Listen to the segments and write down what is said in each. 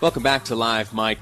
Welcome back to Live Mic.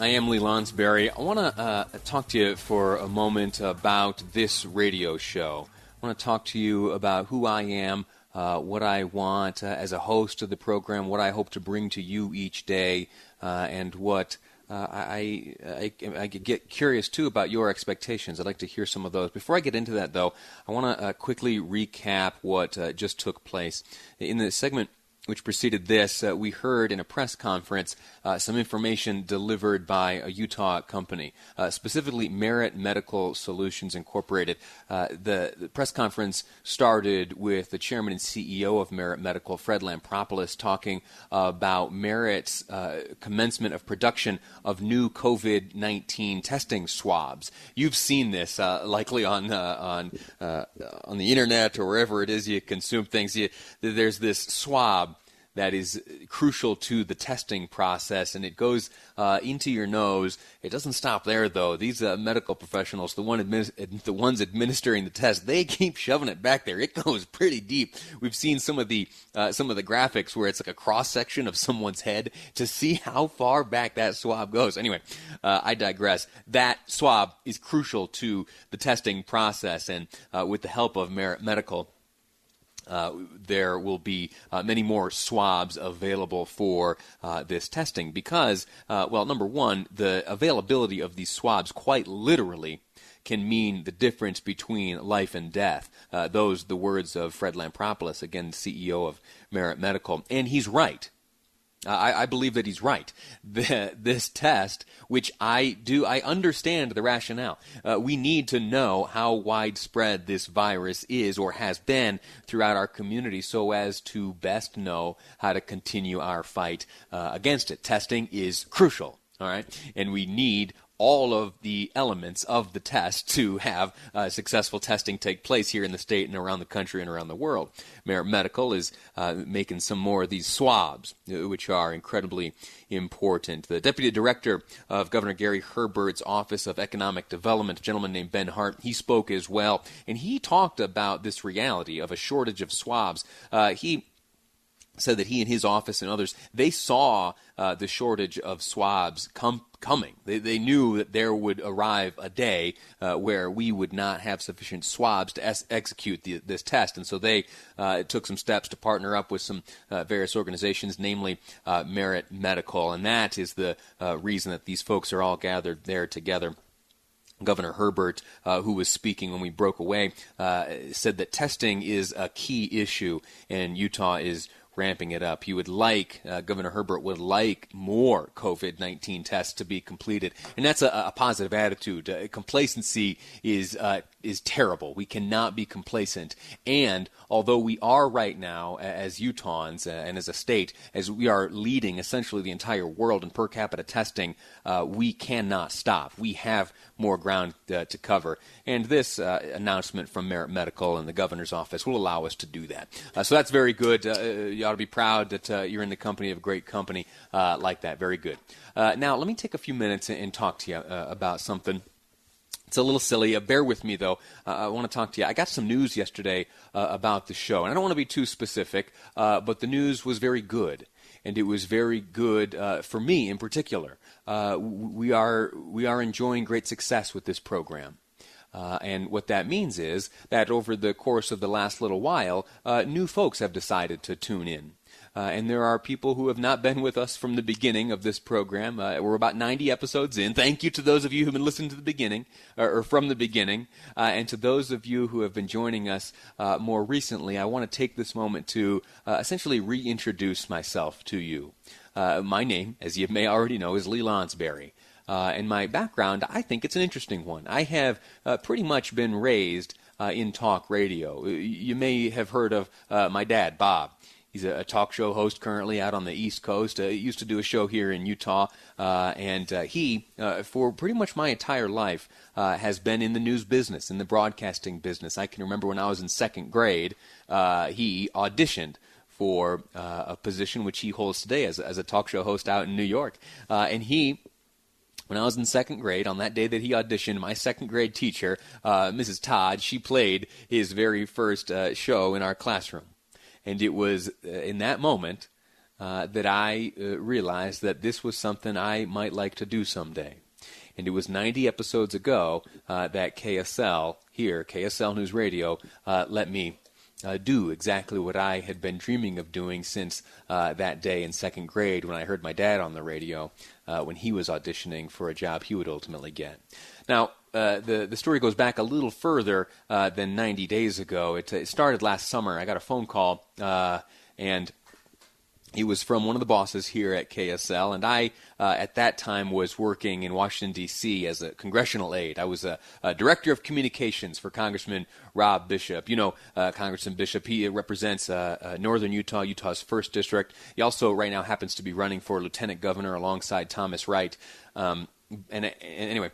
I am Lee Lonsberry. I want to uh, talk to you for a moment about this radio show. I want to talk to you about who I am, uh, what I want uh, as a host of the program, what I hope to bring to you each day, uh, and what uh, I, I, I, get curious too about your expectations. I'd like to hear some of those. Before I get into that, though, I want to uh, quickly recap what uh, just took place. In the segment which preceded this, uh, we heard in a press conference uh, some information delivered by a Utah company, uh, specifically Merit Medical Solutions Incorporated. Uh, the, the, press conference started with the chairman and CEO of Merit Medical, Fred Lampropoulos, talking about Merit's uh, commencement of production of new COVID 19 testing swabs. You've seen this uh, likely on, on, on the internet or wherever it is you consume things. You, there's this swab that is crucial to the testing process, and it goes uh, into your nose. It doesn't stop there, though. These uh, medical professionals, the one administ- the ones administering the test, they keep shoving it back there. It goes pretty deep. We've seen some of the uh, some of the graphics where it's like a cross section of someone's head to see how far back that swab goes. Anyway, uh, I digress. That swab is crucial to the testing process, and uh, with the help of Merit Medical uh, there will be uh, many more swabs available for uh, this testing because, uh, well, number one, the availability of these swabs quite literally can mean the difference between life and death. Uh, those the words of Fred Lampropoulos, again, CEO of Merit Medical, and he's right. I, I, believe that he's right. The, this test, which I do, I understand the rationale. Uh, we need to know how widespread this virus is or has been throughout our community so as to best know how to continue our fight uh, against it. Testing is crucial. All right. And we need all of the elements of the test to have uh, successful testing take place here in the state and around the country and around the world. Merit Medical is uh, making some more of these swabs, uh, which are incredibly important. The deputy director of Governor Gary Herbert's Office of Economic Development, a gentleman named Ben Hart, he spoke as well, and he talked about this reality of a shortage of swabs. Uh, he said that he and his office and others they saw uh, the shortage of swabs come coming. They, they knew that there would arrive a day uh, where we would not have sufficient swabs to es- execute the, this test, and so they uh, took some steps to partner up with some uh, various organizations, namely uh, Merit Medical, and that is the uh, reason that these folks are all gathered there together. Governor Herbert, uh, who was speaking when we broke away, uh, said that testing is a key issue, and Utah is ramping it up. He would like, uh, Governor Herbert would like more COVID 19 tests to be completed. And that's a, a positive attitude. Uh, complacency is, uh, is terrible. We cannot be complacent. And although we are right now, as Utahns uh, and as a state, as we are leading essentially the entire world in per capita testing, uh, we cannot stop. We have more ground uh, to cover. And this uh, announcement from Merit Medical and the governor's office will allow us to do that. Uh, so that's very good. Uh, you ought to be proud that you're in the company of a great company like that. Very good. now, let me take a few minutes and talk to you about something. It's a little silly. bear with me, though. I want to talk to you. I got some news yesterday about the show, and I don't want to be too specific, but the news was very good and it was very good uh, for me in particular. Uh, we are we are enjoying great success with this program. Uh, and what that means is that over the course of the last little while, uh, new folks have decided to tune in. Uh, and there are people who have not been with us from the beginning of this program. Uh, we're about 90 episodes in. Thank you to those of you who've been listening to the beginning, or, or from the beginning. Uh, and to those of you who have been joining us uh, more recently, I want to take this moment to uh, essentially reintroduce myself to you. Uh, my name, as you may already know, is Lee Lonsberry. And my background, I think it's an interesting one. I have pretty much been raised in talk radio. You may have heard of my dad, Bob He's a, a, talk show host currently out on the East Coast. Uh, he used to do a show here in Utah, uh, and uh, he, uh, for pretty much my entire life, uh, has been in the news business, in the broadcasting business. I can remember when I was in second grade, uh, he auditioned for a position which he holds today as, as a talk show host out in New York, and he when I was in second grade, on that day that he auditioned, my second grade teacher, uh, Mrs. Todd, she played his very first uh, show in our classroom. And it was uh, in that moment uh, that I uh, realized that this was something I might like to do someday. And it was 90 episodes ago uh, that KSL here, KSL News Radio, uh, let me uh, do exactly what I had been dreaming of doing since that day in second grade when I heard my dad on the radio when he was auditioning for a job he would ultimately get. Now, uh, the the story goes back a little further uh, than 90 days ago. It, it, started last summer. I got a phone call, uh, and he was from one of the bosses here at KSL, and I, uh, at that time, was working in Washington, D.C. as a congressional aide. I was a, a director of communications for Congressman Rob Bishop. You know, uh, Congressman Bishop, he represents uh, northern Utah, Utah's first district. He also, right now, happens to be running for lieutenant governor alongside Thomas Wright. Um, and, and, anyway,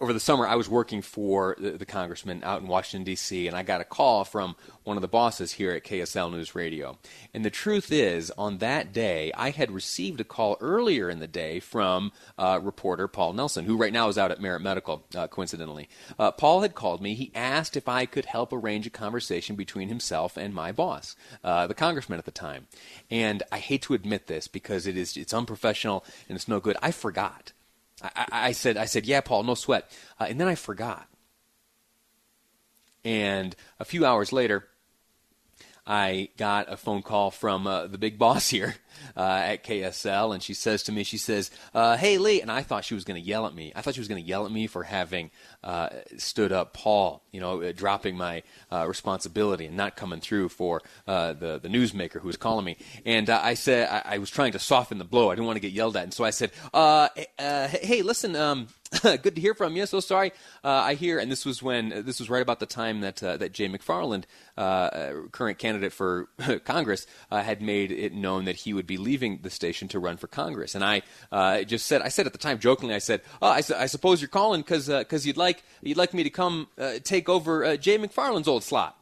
over the summer, I was working for the, the, congressman out in Washington, D.C., and I got a call from one of the bosses here at KSL News Radio. And the truth is, on that day, I had received a call earlier in the day from uh, reporter Paul Nelson, who right now is out at Merit Medical, uh, coincidentally. Uh, Paul had called me. He asked if I could help arrange a conversation between himself and my boss, uh, the congressman at the time. And I hate to admit this because it is it's unprofessional and it's no good. I forgot. I, I, said, I said, yeah, Paul, no sweat. Uh, and then I forgot. And a few hours later, I got a phone call from uh, the big boss here uh, at KSL, and she says to me, she says, uh, "Hey Lee," and I thought she was going to yell at me. I thought she was going to yell at me for having uh, stood up Paul, you know, uh, dropping my uh, responsibility and not coming through for the the newsmaker who was calling me. And I said, I, I, was trying to soften the blow. I didn't want to get yelled at, and so I said, "Hey, listen." Um, good to hear from you. So sorry, uh, I hear, and this was when uh, this was right about the time that uh, that Jay McFarland, uh, uh, current candidate for Congress, uh, had made it known that he would be leaving the station to run for Congress. And I just said, I said at the time jokingly, I said, "Oh, I, I suppose you're calling because because you'd like you'd like me to come take over Jay McFarland's old slot."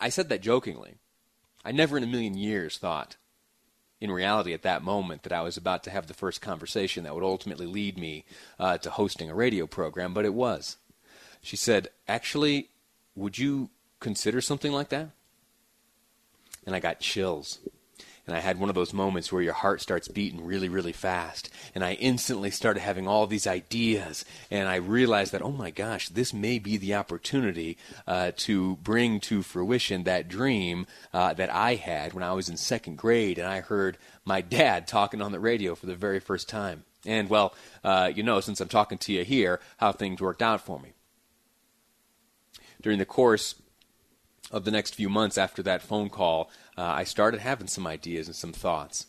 I said that jokingly. I never in a million years thought in reality at that moment that I was about to have the first conversation that would ultimately lead me uh, to hosting a radio program, but it was. She said, Actually, would you consider something like that? And I got chills and I had one of those moments where your heart starts beating really, really fast. And I instantly started having all these ideas, and I realized that, oh my gosh, this may be the opportunity uh, to bring to fruition that dream uh, that I had when I was in second grade, and I heard my dad talking on the radio for the very first time. And, well, uh, you know, since I'm talking to you here, how things worked out for me. During the course of the next few months after that phone call, uh, I started having some ideas and some thoughts.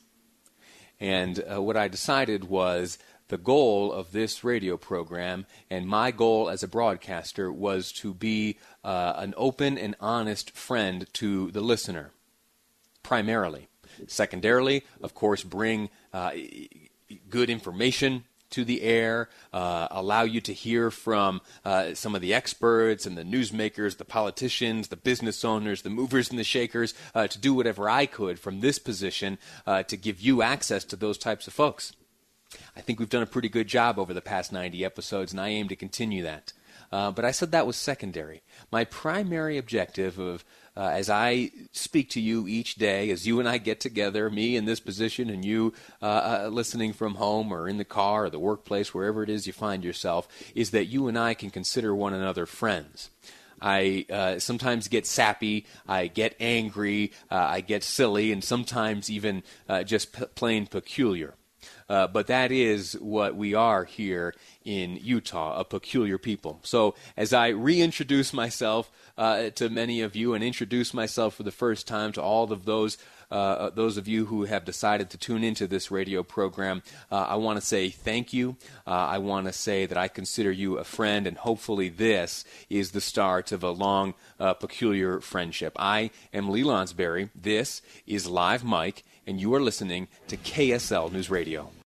And uh, what I decided was the goal of this radio program and my goal as a broadcaster was to be uh, an open and honest friend to the listener, primarily. Secondarily, of course, bring uh, good information to the air, uh, allow you to hear from uh, some of the experts and the newsmakers, the politicians, the business owners, the movers and the shakers, uh, to do whatever I could from this position uh, to give you access to those types of folks. I think we've done a pretty good job over the past 90 episodes, and I aim to continue that. Uh, but I said that was secondary. My primary objective of uh, as I speak to you each day, as you and I get together, me in this position and you uh, uh, listening from home or in the car or the workplace, wherever it is you find yourself, is that you and I can consider one another friends. I uh, sometimes get sappy, I get angry, uh, I get silly, and sometimes even uh, just p- plain peculiar. Uh, but that is what we are here in Utah, a peculiar people. So, as I reintroduce myself uh, to many of you and introduce myself for the first time to all of those uh, those of you who have decided to tune into this radio program, uh, I want to say thank you. Uh, I want to say that I consider you a friend, and hopefully, this is the start of a long, uh, peculiar friendship. I am Lee Lonsberry. This is Live Mic, and you are listening to KSL News Radio.